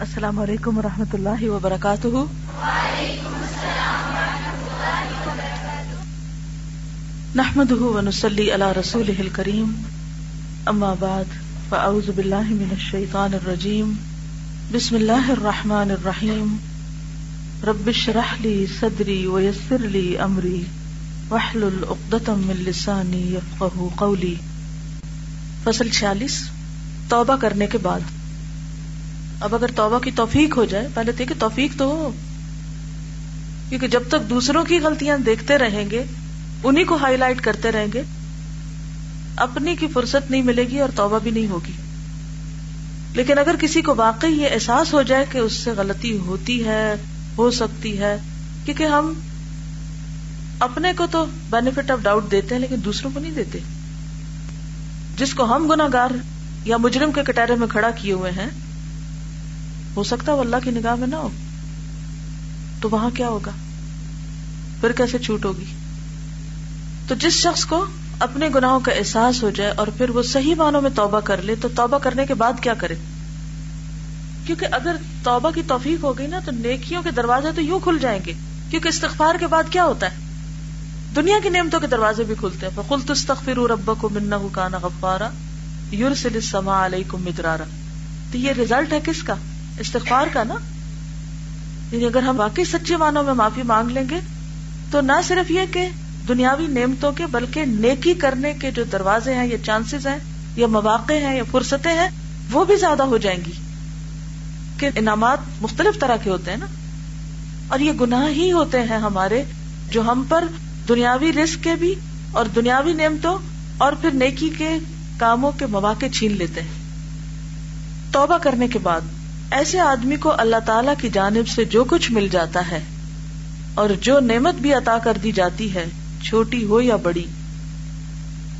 السلام علیکم و رحمۃ اللہ وبرکاتہ۔ نحمد ونسلی علی رسول کریم اما بعد، فاعوذ باللہ من الشیطان الرجیم۔ بسم اللہ الرحمن الرحیم۔ رب اشرح لی صدری ویسر لی امری۔ واحلل عقدۃ من لسانی یفقهوا قولی۔ فصل 46 توبہ کرنے کے بعد۔ اب اگر توبہ کی توفیق ہو جائے، پہلے تو کہ توفیق تو ہو۔ کیونکہ جب تک دوسروں کی غلطیاں دیکھتے رہیں گے انہیں کو ہائی لائٹ کرتے رہیں گے، اپنی کی فرصت نہیں ملے گی اور توبہ بھی نہیں ہوگی۔ لیکن اگر کسی کو واقعی یہ احساس ہو جائے کہ اس سے غلطی ہوتی ہے، ہو سکتی ہے، کیونکہ ہم اپنے کو تو بینیفٹ آف ڈاؤٹ دیتے ہیں، لیکن دوسروں کو نہیں دیتے۔ جس کو ہم گناگار یا مجرم کے کٹہرے میں کھڑا کیے ہوئے ہیں ہو سکتا ہے وہ اللہ کی نگاہ میں نہ ہو۔ تو وہاں کیا ہوگا؟ پھر کیسے چھوٹ ہوگی؟ تو جس شخص کو اپنے گناہوں کا احساس ہو جائے اور پھر وہ صحیح معنوں میں توبہ کر لے، تو توبہ کرنے کے بعد کیا کرے؟ کیونکہ اگر توبہ کی توفیق ہو گئی نا، تو نیکیوں کے دروازے تو یوں کھل جائیں گے۔ کیونکہ استغفار کے بعد کیا ہوتا ہے؟ دنیا کی نعمتوں کے دروازے بھی کھلتے ہیں۔ فخل تستغفر ربکم انه کان غفارا یرسل السماء علیکم مدرارا۔ تو یہ ریزلٹ ہے کس کا؟ استغفار کا نا؟ یعنی اگر ہم واقعی سچے معنوں میں معافی مانگ لیں گے، تو نہ صرف یہ کہ دنیاوی نعمتوں کے، بلکہ نیکی کرنے کے جو دروازے ہیں، یا چانسز ہیں، یا مواقع ہیں، یا فرصتیں ہیں، وہ بھی زیادہ ہو جائیں گی کہ انعامات مختلف طرح کے ہوتے ہیں نا؟ اور یہ گناہ ہی ہوتے ہیں ہمارے جو ہم پر دنیاوی رسک کے بھی اور دنیاوی نعمتوں اور پھر نیکی کے کاموں کے مواقع چھین لیتے ہیں۔ توبہ کرنے کے بعد ایسے آدمی کو اللہ تعالی کی جانب سے جو کچھ مل جاتا ہے اور جو نعمت بھی عطا کر دی جاتی ہے، چھوٹی ہو یا بڑی،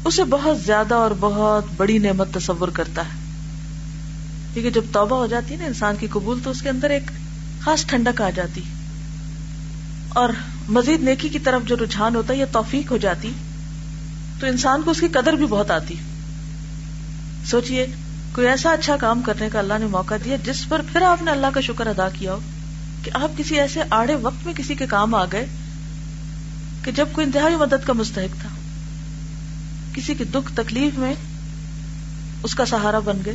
اسے بہت زیادہ اور بہت بڑی نعمت تصور کرتا ہے۔ کیونکہ جب توبہ ہو جاتی ہے نا، انسان کی قبول تو اس کے اندر ایک خاص ٹھنڈک آ جاتی اور مزید نیکی کی طرف جو رجحان ہوتا ہے یا توفیق ہو جاتی، تو انسان کو اس کی قدر بھی بہت آتی سوچئے کوئی ایسا اچھا کام کرنے کا اللہ نے موقع دیا جس پر پھر آپ نے اللہ کا شکر ادا کیا ہو کہ آپ کسی ایسے آڑے وقت میں کسی کے کام آ گئے کہ جب کوئی انتہائی مدد کا مستحق تھا، کسی کی دکھ تکلیف میں اس کا سہارا بن گئے۔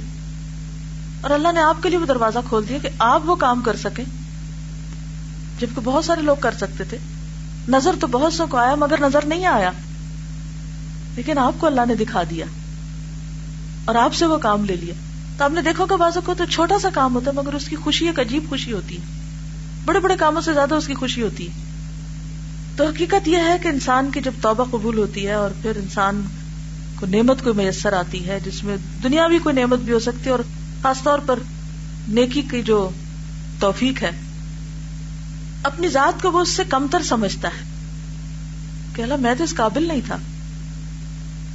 اور اللہ نے آپ کے لیے وہ دروازہ کھول دیا کہ آپ وہ کام کر سکیں جبکہ بہت سارے لوگ کر سکتے تھے۔ نظر تو بہت سو کو آیا مگر نظر نہیں آیا، لیکن آپ کو اللہ نے دکھا دیا۔ اور آپ سے وہ کام لے لیا۔ تو آپ نے دیکھو کہ بازو کو تو چھوٹا سا کام ہوتا ہے، مگر اس کی خوشی ایک عجیب خوشی ہوتی ہے۔ بڑے بڑے کاموں سے زیادہ اس کی خوشی ہوتی ہے۔ تو حقیقت یہ ہے کہ انسان کی جب توبہ قبول ہوتی ہے اور پھر انسان کو نعمت کوئی میسر آتی ہے، جس میں دنیا بھی کوئی نعمت بھی ہو سکتی ہے اور خاص طور پر نیکی کی جو توفیق ہے، اپنی ذات کو وہ اس سے کمتر سمجھتا ہے۔ کہ اللہ، میں تو اس قابل نہیں تھا۔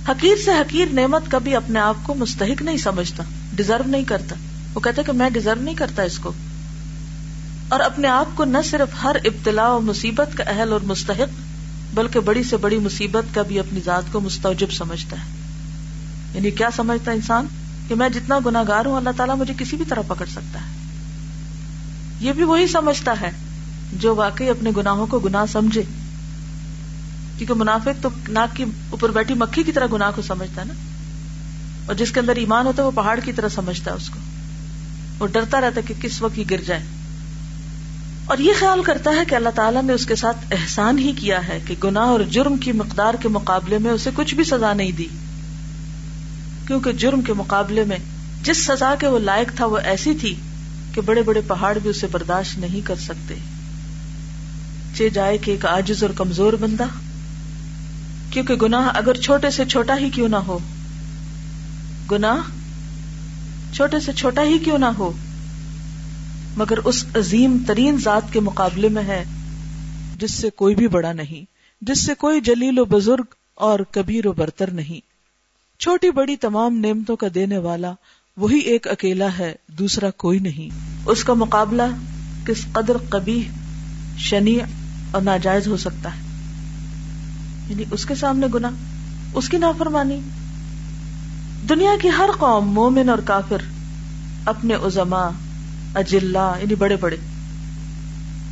حقیر سے حقیر نعمت کبھی اپنے آپ کو مستحق نہیں سمجھتا ڈیزرو نہیں کرتا۔ وہ کہتا کہ میں ڈیزرو نہیں کرتا اس کو۔ اور اپنے آپ کو نہ صرف ہر ابتلا و مصیبت کا اہل اور مستحق، بلکہ بڑی سے بڑی مصیبت کا بھی اپنی ذات کو مستوجب سمجھتا ہے۔ یعنی کیا سمجھتا انسان؟ کہ میں جتنا گناگار ہوں، اللہ تعالیٰ مجھے کسی بھی طرح پکڑ سکتا ہے۔ یہ بھی وہی سمجھتا ہے جو واقعی اپنے گناہوں کو گناہ سمجھے۔ کیونکہ منافق تو ناک کی اوپر بیٹھی مکھی کی طرح گناہ کو سمجھتا ہے نا؟ اور جس کے اندر ایمان ہوتا ہے وہ پہاڑ کی طرح سمجھتا ہے اس کو۔ وہ ڈرتا رہتا ہے کہ کس وقت ہی گر جائے۔ اور یہ خیال کرتا ہے کہ اللہ تعالیٰ نے اس کے ساتھ احسان ہی کیا ہے کہ گناہ اور جرم کی مقدار کے مقابلے میں اسے کچھ بھی سزا نہیں دی۔ کیونکہ جرم کے مقابلے میں جس سزا کے وہ لائق تھا وہ ایسی تھی کہ بڑے بڑے پہاڑ بھی اسے برداشت نہیں کر سکتے۔ چے جائے کہ ایک آجز اور کمزور بندہ کیونکہ گناہ اگر چھوٹے سے چھوٹا ہی کیوں نہ ہو۔ گناہ چھوٹے سے چھوٹا ہی کیوں نہ ہو۔ مگر اس عظیم ترین ذات کے مقابلے میں ہے، جس سے کوئی بھی بڑا نہیں، جس سے کوئی جلیل و بزرگ اور کبیر و برتر نہیں۔ چھوٹی بڑی تمام نعمتوں کا دینے والا وہی ایک اکیلا ہے، دوسرا کوئی نہیں۔ اس کا مقابلہ کس قدر کبھی شنی اور ناجائز ہو سکتا ہے۔ یعنی اس کے سامنے گنا اس کی نافرمانی۔ دنیا کی ہر قوم، مومن اور کافر، اپنے ازما اجلا یعنی بڑے بڑے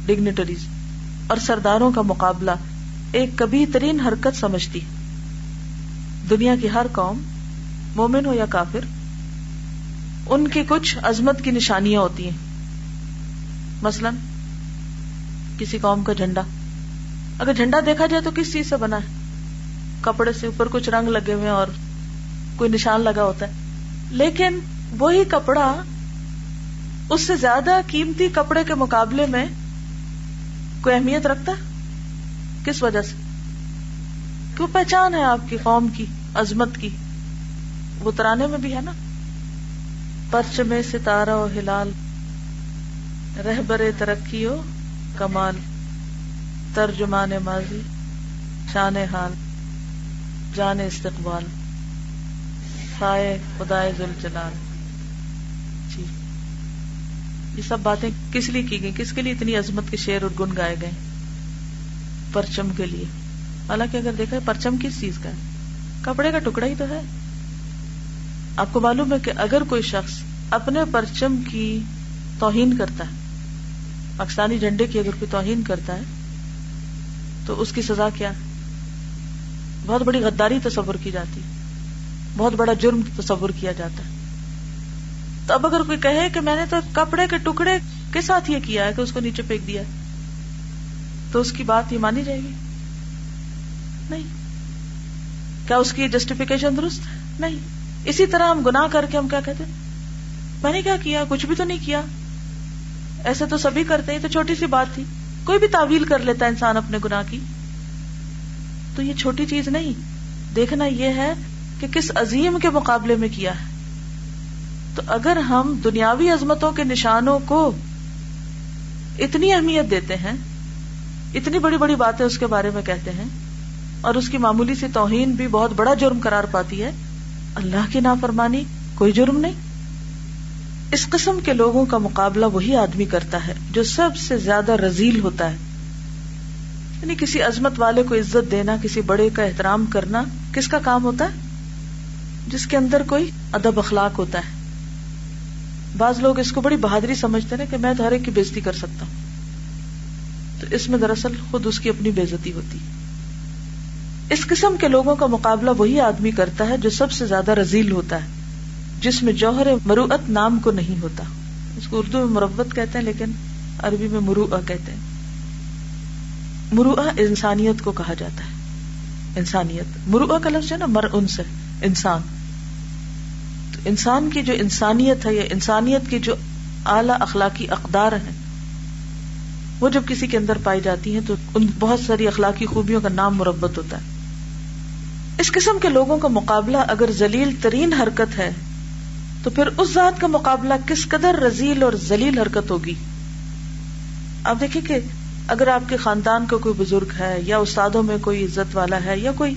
ڈگنیٹریز اور سرداروں کا مقابلہ ایک کبھی ترین حرکت سمجھتی دنیا کی ہر قوم، مومن ہو یا کافر، ان کی کچھ عظمت کی نشانیاں ہوتی ہیں۔ مثلا، کسی قوم کا جھنڈا۔ اگر جھنڈا دیکھا جائے تو کس چیز سے بنا ہے؟ کپڑے سے اوپر کچھ رنگ لگے ہوئے اور کوئی نشان لگا ہوتا ہے۔ لیکن وہی کپڑا اس سے زیادہ قیمتی کپڑے کے مقابلے میں کوئی اہمیت رکھتا ہے؟ کس وجہ سے؟ کیوں پہچان ہے آپ کی قوم کی، عظمت کی؟ وہ ترانے میں بھی ہے نا۔ پرچ میں ستارہ و ہلال رہ برے ترقی و کمال۔ ترجمان ماضی، شان حال، جان استقبال خائے خدائے جلال جی۔ یہ سب باتیں کس لیے کی گئی کس کے لیے اتنی عظمت کے شعر اور گن گائے گئے؟ پرچم کے لیے۔ حالانکہ اگر دیکھا پرچم کس چیز کا ہے؟ کپڑے کا ٹکڑا ہی تو ہے۔ آپ کو معلوم ہے کہ اگر کوئی شخص اپنے پرچم کی توہین کرتا ہے، پاکستانی جھنڈے کی اگر کوئی توہین کرتا ہے تو اس کی سزا کیا؟ بہت بڑی غداری تصور کی جاتی، بہت بڑا جرم تصور کیا جاتا۔ ہے تو اب اگر کوئی کہے کہ میں نے تو کپڑے کے ٹکڑے کے ساتھ یہ کیا ہے کہ اس کو نیچے پھینک دیا، تو اس کی بات یہ مانی جائے گی؟ نہیں۔ کیا اس کی جسٹیفیکیشن درست؟ نہیں۔ اسی طرح ہم گناہ کر کے ہم کیا کہتے میں نے کیا کیا؟ کچھ بھی تو نہیں کیا۔ ایسے تو سبھی کرتے ہیں تو چھوٹی سی بات تھی۔ کوئی بھی تعویل کر لیتا ہے انسان اپنے گناہ کی، تو یہ چھوٹی چیز نہیں۔ دیکھنا یہ ہے کہ کس عظیم کے مقابلے میں کیا ہے۔ تو اگر ہم دنیاوی عظمتوں کے نشانوں کو اتنی اہمیت دیتے ہیں، اتنی بڑی بڑی باتیں اس کے بارے میں کہتے ہیں، اور اس کی معمولی سی توہین بھی بہت بڑا جرم قرار پاتی ہے، اللہ کی نافرمانی کوئی جرم نہیں۔ اس قسم کے لوگوں کا مقابلہ وہی آدمی کرتا ہے جو سب سے زیادہ رزیل ہوتا ہے۔ یعنی کسی عظمت والے کو عزت دینا، کسی بڑے کا احترام کرنا کس کا کام ہوتا ہے؟ جس کے اندر کوئی ادب اخلاق ہوتا ہے۔ بعض لوگ اس کو بڑی بہادری سمجھتے ہیں کہ میں تو ہر ایک کی بےزتی کر سکتا ہوں۔ تو اس میں دراصل خود اس کی اپنی بےزتی ہوتی اس قسم کے لوگوں کا مقابلہ وہی آدمی کرتا ہے جو سب سے زیادہ رزیل ہوتا ہے۔ جس میں جوہر مروعت نام کو نہیں ہوتا۔ اس کو اردو میں مروت کہتے ہیں، لیکن عربی میں مروا کہتے ہیں۔ مروا انسانیت کو کہا جاتا ہے۔ انسانیت۔ مروا کا لفظ ہے نا مر ان سے، انسان۔ تو انسان کی جو انسانیت ہے یا انسانیت کی جو اعلی اخلاقی اقدار ہیں، وہ جب کسی کے اندر پائی جاتی ہیں، تو ان بہت ساری اخلاقی خوبیوں کا نام مربت ہوتا ہے۔ اس قسم کے لوگوں کا مقابلہ اگر ذلیل ترین حرکت ہے تو پھر اس ذات کا مقابلہ کس قدر رزیل اور ذلیل حرکت ہوگی؟ آپ دیکھیں کہ اگر آپ کے خاندان کا کوئی بزرگ ہے یا استادوں میں کوئی عزت والا ہے یا کوئی،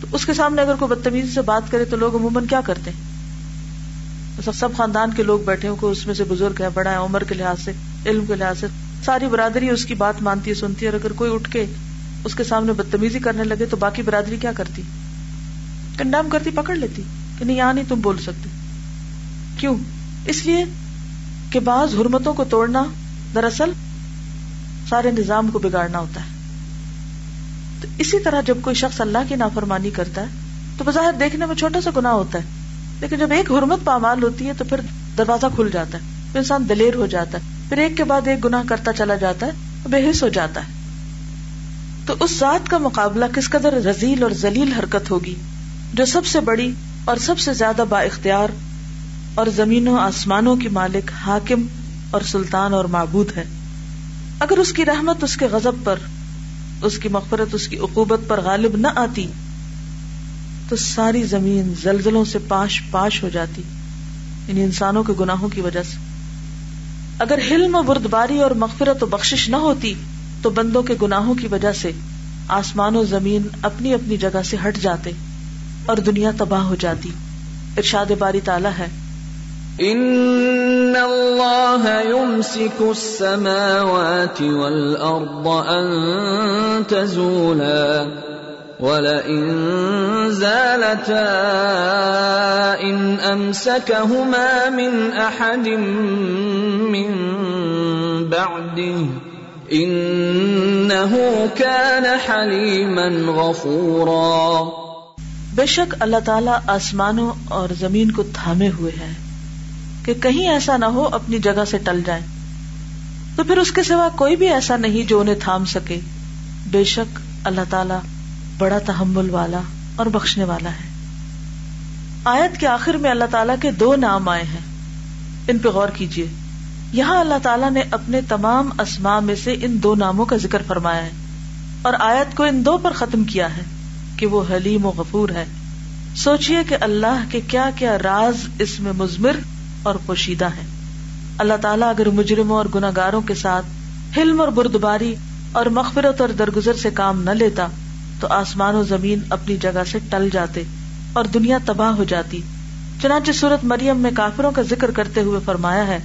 تو اس کے سامنے اگر کوئی بدتمیزی سے بات کرے تو لوگ عموماً کیا کرتے ہیں؟ سب خاندان کے لوگ بیٹھے ہوں کوئی اس میں سے بزرگ ہے، بڑا ہے، عمر کے لحاظ سے، علم کے لحاظ سے، ساری برادری اس کی بات مانتی ہے، سنتی ہے اور اگر کوئی اٹھ کے اس کے سامنے بدتمیزی کرنے لگے تو باقی برادری کیا کرتی؟ کنڈیم کرتی، پکڑ لیتی کہ نہیں، یہاں نہیں تم بول سکتے۔ کیوں؟ اس لیے کہ بعض حرمتوں کو توڑنا دراصل سارے نظام کو بگاڑنا ہوتا ہے۔ تو اسی طرح جب کوئی شخص اللہ کی نافرمانی کرتا ہے، تو بظاہر دیکھنے میں چھوٹا سا گنا ہوتا ہے۔ لیکن جب ایک حرمت پامال ہوتی ہے، تو پھر دروازہ کھل جاتا ہے، پھر انسان دلیر ہو جاتا ہے، پھر ایک کے بعد ایک گنا کرتا چلا جاتا ہے بے حص ہو جاتا ہے۔ تو اس ذات کا مقابلہ کس قدر رزیل اور ذلیل حرکت ہوگی، جو سب سے بڑی اور سب سے زیادہ با اختیار اور زمینوں آسمانوں کی مالک حاکم اور سلطان اور معبود ہے۔ اگر اس کی رحمت اس کے غزب پر، اس کی مغفرت اس کی عقوبت پر غالب نہ آتی، تو ساری زمین زلزلوں سے پاش پاش ہو جاتی یعنی انسانوں کے گناہوں کی وجہ سے۔ اگر حلم و بردباری اور مغفرت و بخشش نہ ہوتی، تو بندوں کے گناہوں کی وجہ سے آسمان و زمین اپنی اپنی جگہ سے ہٹ جاتے اور دنیا تباہ ہو جاتی۔ ارشاد باری تعالیٰ ہے۔ ان اللہ يمسك السماوات والارض ان تزولا وَلَئِن زَالَتَا إِنْ أَمْسَكَهُمَا مِنْ أَحَدٍ مِّن بَعْدِهِ إِنَّهُ كَانَ حَلِيمًا غَفُورًا۔ بے شک اللہ تعالیٰ آسمانوں اور زمین کو تھامے ہوئے ہے۔ کہ کہیں ایسا نہ ہو اپنی جگہ سے ٹل جائیں۔ تو پھر اس کے سوا کوئی بھی ایسا نہیں جو انہیں تھام سکے۔ بے شک اللہ تعالیٰ بڑا تحمل والا اور بخشنے والا ہے۔ آیت کے آخر میں اللہ تعالیٰ کے دو نام آئے ہیں۔ ان پہ غور کیجیے یہاں اللہ تعالیٰ نے اپنے تمام اسما میں سے ان دو ناموں کا ذکر فرمایا ہے۔ اور آیت کو ان دو پر ختم کیا ہے کہ وہ حلیم و غفور ہے۔ سوچئے کہ اللہ کے کیا کیا راز اس میں مزمر اور پوشیدہ ہے۔ اللہ تعالیٰ اگر مجرموں اور گناگاروں کے ساتھ حلم اور بردباری اور مغفرت اور درگزر سے کام نہ لیتا، تو آسمان و زمین اپنی جگہ سے ٹل جاتے اور دنیا تباہ ہو جاتی۔ چنانچہ سورت مریم میں کافروں کا ذکر کرتے ہوئے فرمایا ہے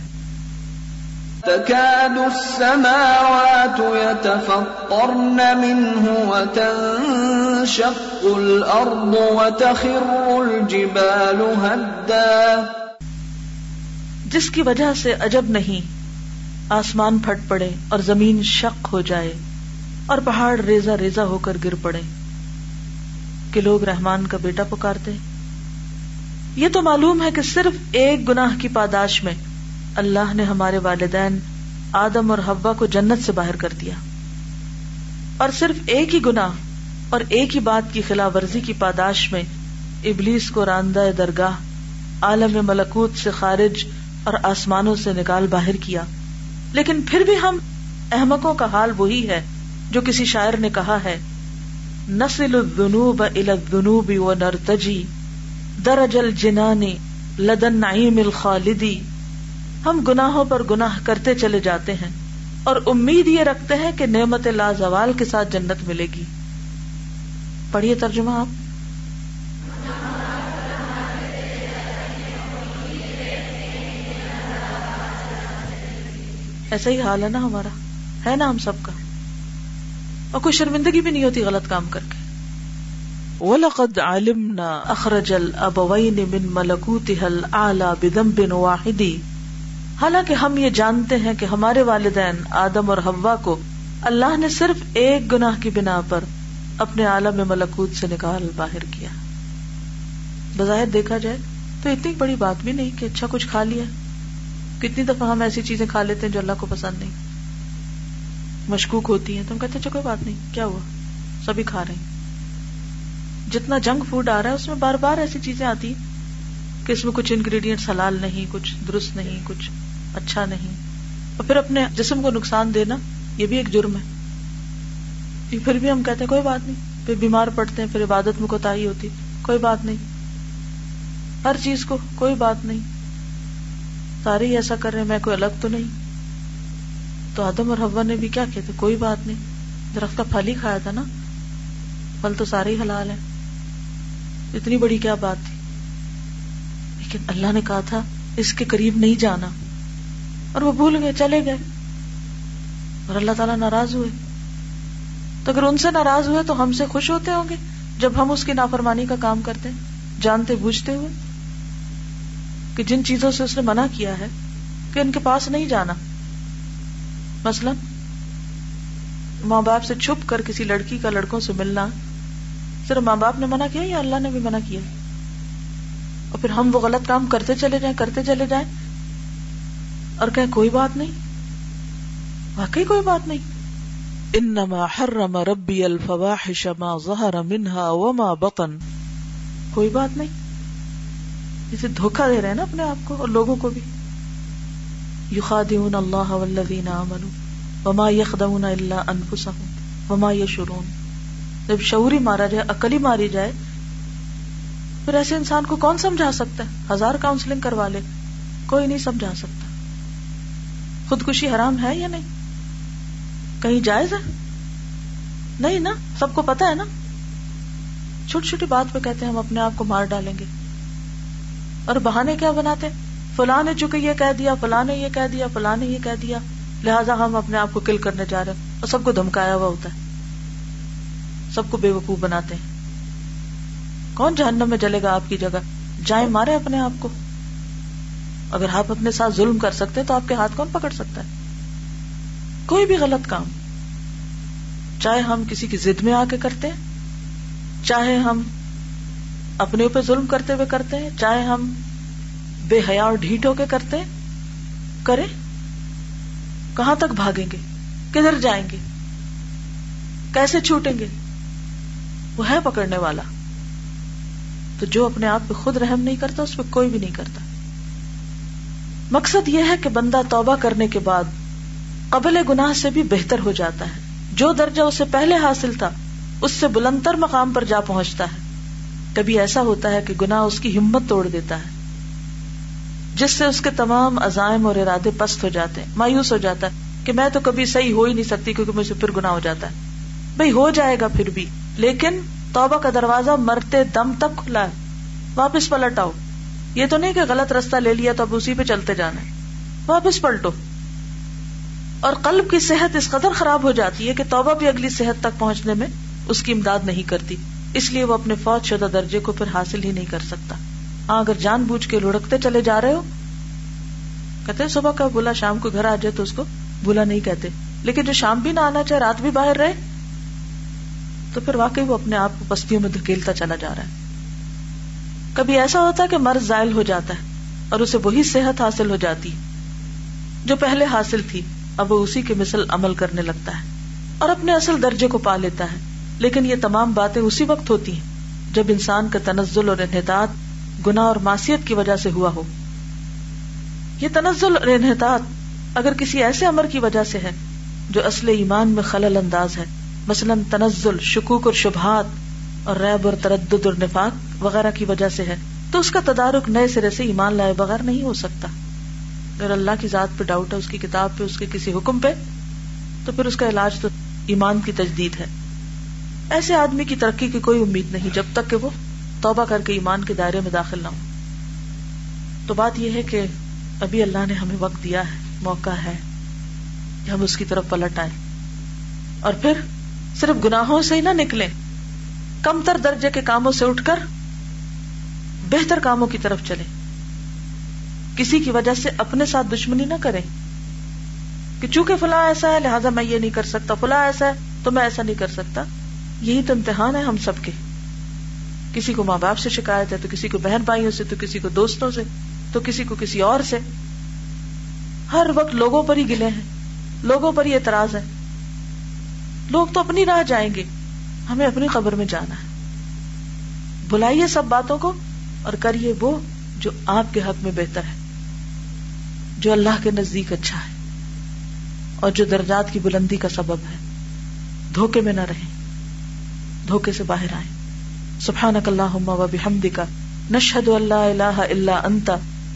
تكاد السماوات يتفطرن منه وتنشق الأرض وتخر الجبال هدا۔ جس کی وجہ سے عجب نہیں، آسمان پھٹ پڑے اور زمین شق ہو جائے اور پہاڑ ریزا ریزا ہو کر گر پڑے۔ کہ لوگ رحمان کا بیٹا پکارتے؟ یہ تو معلوم ہے کہ صرف ایک گناہ کی پاداش میں اللہ نے ہمارے والدین آدم اور حوا کو جنت سے باہر کر دیا۔ اور صرف ایک ہی گنا اور ایک ہی بات کی خلاف ورزی کی پاداش میں ابلیس کو راندہ درگاہ، عالم ملکوت سے خارج اور آسمانوں سے نکال باہر کیا۔ لیکن پھر بھی ہم احمقوں کا حال وہی ہے جو کسی شاعر نے کہا ہے نسل الذنوب الى الذنوب ونرتجی، درج الجنان لدن نعیم الخالدی۔ ہم گناہوں پر گناہ کرتے چلے جاتے ہیں اور امید یہ رکھتے ہیں کہ نعمت لا زوال کے ساتھ جنت ملے گی۔ پڑھیے ترجمہ آپ۔ ایسا ہی حال ہے نا ہمارا۔ ہے نا ہم سب کا۔ اور کوئی شرمندگی بھی نہیں ہوتی غلط کام کر کے۔ وَلَقَدْ عَلِمْنَا أَخْرَجَ الْأَبَوَيْنِ مِن مَلَكُوتِهَا الْأَعْلَى بِذَنْبٍ وَاحِدٍ۔ حالانکہ ہم یہ جانتے ہیں کہ ہمارے والدین آدم اور ہوا کو اللہ نے صرف ایک گناہ کی بنا پر اپنے عالم ملکوت سے نکال باہر کیا۔ بظاہر دیکھا جائے تو اتنی بڑی بات بھی نہیں کہ اچھا کچھ کھا لیا۔ کتنی دفعہ ہم ایسی چیزیں کھا لیتے ہیں جو اللہ کو پسند نہیں؟ مشکوک ہوتی ہیں تو ہم کہتے اچھا کوئی بات نہیں، کیا ہوا؟ سبھی کھا رہے ہیں۔ جتنا جنک فوڈ آ رہا ہے، اس میں بار بار ایسی چیزیں آتی کہ اس میں کچھ انگریڈینٹ حلال نہیں، کچھ درست نہیں، کچھ اچھا نہیں۔ اور پھر اپنے جسم کو نقصان دینا، یہ بھی ایک جرم ہے۔ پھر بھی ہم کہتے ہیں، کوئی بات نہیں۔ پھر بیمار پڑتے ہیں، پھر عبادت میں کوتا ہوتی، کوئی بات نہیں۔ ہر چیز کو، کوئی بات نہیں۔ سارے ہی ایسا کر رہے ہیں، میں کوئی الگ تو نہیں۔ تو آدم اور ہوا نے بھی کیا کہتے کوئی بات نہیں۔ درخت کا پھل ہی کھایا تھا نا۔ پھل تو سارے ہی حلال ہیں۔ اتنی بڑی کیا بات تھی۔ لیکن اللہ نے کہا تھا، اس کے قریب نہیں جانا۔ اور وہ بھول گئے، چلے گئے۔ اور اللہ تعالیٰ ناراض ہوئے۔ تو اگر ان سے ناراض ہوئے تو ہم سے خوش ہوتے ہوں گے، جب ہم اس کی نافرمانی کا کام کرتے ہیں، جانتے بوجھتے ہوئے۔ کہ جن چیزوں سے اس نے منع کیا ہے کہ ان کے پاس نہیں جانا۔ مثلا، ماں باپ سے چھپ کر کسی لڑکی کا لڑکوں سے ملنا، صرف ماں باپ نے منع کیا یا اللہ نے بھی منع کیا؟ اور پھر ہم وہ غلط کام کرتے چلے جائیں، کرتے چلے جائیں، اور کہ کوئی بات نہیں۔ واقعی کوئی بات نہیں۔ انما حرم ربی الفواحش ما ظہر منها وما بطن۔ کوئی بات نہیں۔ جسے دھوکا دے رہے ہیں نا اپنے آپ کو اور لوگوں کو بھی۔ یخادعون اللہ والذین آمنوا وما یخدعون الا انفسهم وما یشعرون۔ جب شعوری مارا جائے عقلی ماری جائے، پھر ایسے انسان کو کون سمجھا سکتا ہے؟ ہزار کاؤنسلنگ کروا لے، کوئی نہیں سمجھا سکتا۔ خودکشی حرام ہے یا نہیں؟ کہیں جائز ہے؟ نہیں نا، سب کو پتا ہے نا۔ چھوٹی چھوٹی بات پہ کہتے ہیں، ہم اپنے آپ کو مار ڈالیں گے۔ اور بہانے کیا بناتے؟ فلاں نے چکے یہ کہہ دیا، فلاں نے یہ کہہ دیا، فلاں نے یہ کہہ دیا۔ لہٰذا ہم اپنے آپ کو کل کرنے جا رہے ہیں اور سب کو دھمکایا ہوا ہوتا ہے۔ سب کو بے وقوف بناتے ہیں۔ کون جہنم میں جلے گا آپ کی جگہ؟ جائیں مارے اپنے آپ کو۔ اگر آپ اپنے ساتھ ظلم کر سکتے تو آپ کے ہاتھ کون پکڑ سکتا ہے؟ کوئی بھی غلط کام۔ چاہے ہم کسی کی ضد میں آ کے کرتے ہیں، چاہے ہم اپنے اوپر ظلم کرتے ہوئے کرتے ہیں، چاہے ہم بے حیا اور ڈھیٹ ہو کے کرتے ہیں، کریں۔ کہاں تک بھاگیں گے؟ کدھر جائیں گے؟ کیسے چھوٹیں گے؟ وہ ہے پکڑنے والا۔ تو جو اپنے آپ پہ خود رحم نہیں کرتا، اس پہ کوئی بھی نہیں کرتا۔ مقصد یہ ہے کہ بندہ توبہ کرنے کے بعد قبل گناہ سے بھی بہتر ہو جاتا ہے۔ جو درجہ اسے پہلے حاصل تھا، اس سے بلندر مقام پر جا پہنچتا ہے۔ کبھی ایسا ہوتا ہے کہ گناہ اس کی ہمت توڑ دیتا ہے، جس سے اس کے تمام عزائم اور ارادے پست ہو جاتے ہیں، مایوس ہو جاتا ہے کہ میں تو کبھی صحیح ہو ہی نہیں سکتی کیونکہ مجھے پھر گنا ہو جاتا ہے۔ بھائی ہو جائے گا پھر بھی، لیکن توبہ کا دروازہ مرتے دم تک کھلا ہے۔ واپس پلٹ آؤ۔ یہ تو نہیں کہ غلط رستہ لے لیا تو اب اسی پہ چلتے جانا واپس پلٹو۔ اور قلب کی صحت اس قدر خراب ہو جاتی ہے کہ توبہ بھی اگلی صحت تک پہنچنے میں اس کی امداد نہیں کرتی۔ اس لیے وہ اپنے فوج شدہ درجے کو پھر حاصل ہی نہیں کر سکتا۔ ہاں اگر جان بوجھ کے لڑکتے چلے جا رہے ہو۔ کہتے صبح کا بولا شام کو گھر آ جائے تو اس کو بولا نہیں کہتے۔ لیکن جو شام بھی نہ آنا چاہے، رات بھی باہر رہے، تو پھر واقعی وہ اپنے آپ کو بستیوں میں دھکیلتا چلا جا رہا ہے۔ کبھی ایسا ہوتا ہے کہ مرض زائل ہو جاتا ہے اور اسے وہی صحت حاصل ہو جاتی، جو پہلے حاصل تھی، اب وہ اسی کے مثل عمل کرنے لگتا ہے اور اپنے اصل درجے کو پا لیتا ہے۔ لیکن یہ تمام باتیں اسی وقت ہوتی ہیں جب انسان کا تنزل اور انحطاط گنا اور معصیت کی وجہ سے ہوا ہو۔ یہ تنزل اور انحطاط اگر کسی ایسے امر کی وجہ سے ہے جو اصل ایمان میں خلل انداز ہے، مثلاً تنزل، شکوک اور شبہات اور ریب اور تردد اور نفاق وغیرہ کی وجہ سے ہے، تو اس کا تدارک نئے سرے سے ایمان لائے بغیر نہیں ہو سکتا۔ اگر اللہ کی ذات پہ ڈاؤٹ ہے، اس کی کتاب پہ، اس کے کسی حکم پہ، تو پھر اس کا علاج تو ایمان کی تجدید ہے۔ ایسے آدمی کی ترقی کی کوئی امید نہیں، جب تک کہ وہ توبہ کر کے ایمان کے دائرے میں داخل نہ ہو۔ تو بات یہ ہے کہ ابھی اللہ نے ہمیں وقت دیا ہے، موقع ہے کہ ہم اس کی طرف پلٹ آئے اور پھر صرف گناہوں سے ہی نہ نکلیں کم تر درجے کے کاموں سے اٹھ کر بہتر کاموں کی طرف چلیں۔ کسی کی وجہ سے اپنے ساتھ دشمنی نہ کریں کہ چونکہ فلاں ایسا ہے، لہٰذا میں یہ نہیں کر سکتا، فلاں ایسا ہے تو میں ایسا نہیں کر سکتا۔ یہی تو امتحان ہے ہم سب کے۔ کسی کو ماں باپ سے شکایت ہے، تو کسی کو بہن بھائیوں سے، تو کسی کو دوستوں سے، تو کسی کو کسی اور سے۔ ہر وقت لوگوں پر ہی گلے ہیں، لوگوں پر ہی اعتراض ہے لوگ تو اپنی راہ جائیں گے، ہمیں اپنی خبر میں جانا ہے۔ بلائیے سب باتوں کو اور کریے وہ جو آپ کے حق میں بہتر ہے، جو اللہ کے نزدیک اچھا ہے اور جو درجات کی بلندی کا سبب ہے۔ دھوکے میں نہ رہیں۔ دھوکے سے باہر آئیں۔ سبحانک اللہم و بحمدک، نشہد اللہ الہ الا انت،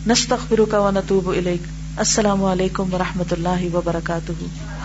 نستغفرک و نتوب الیک۔ السلام علیکم و رحمۃ اللہ وبرکاتہ۔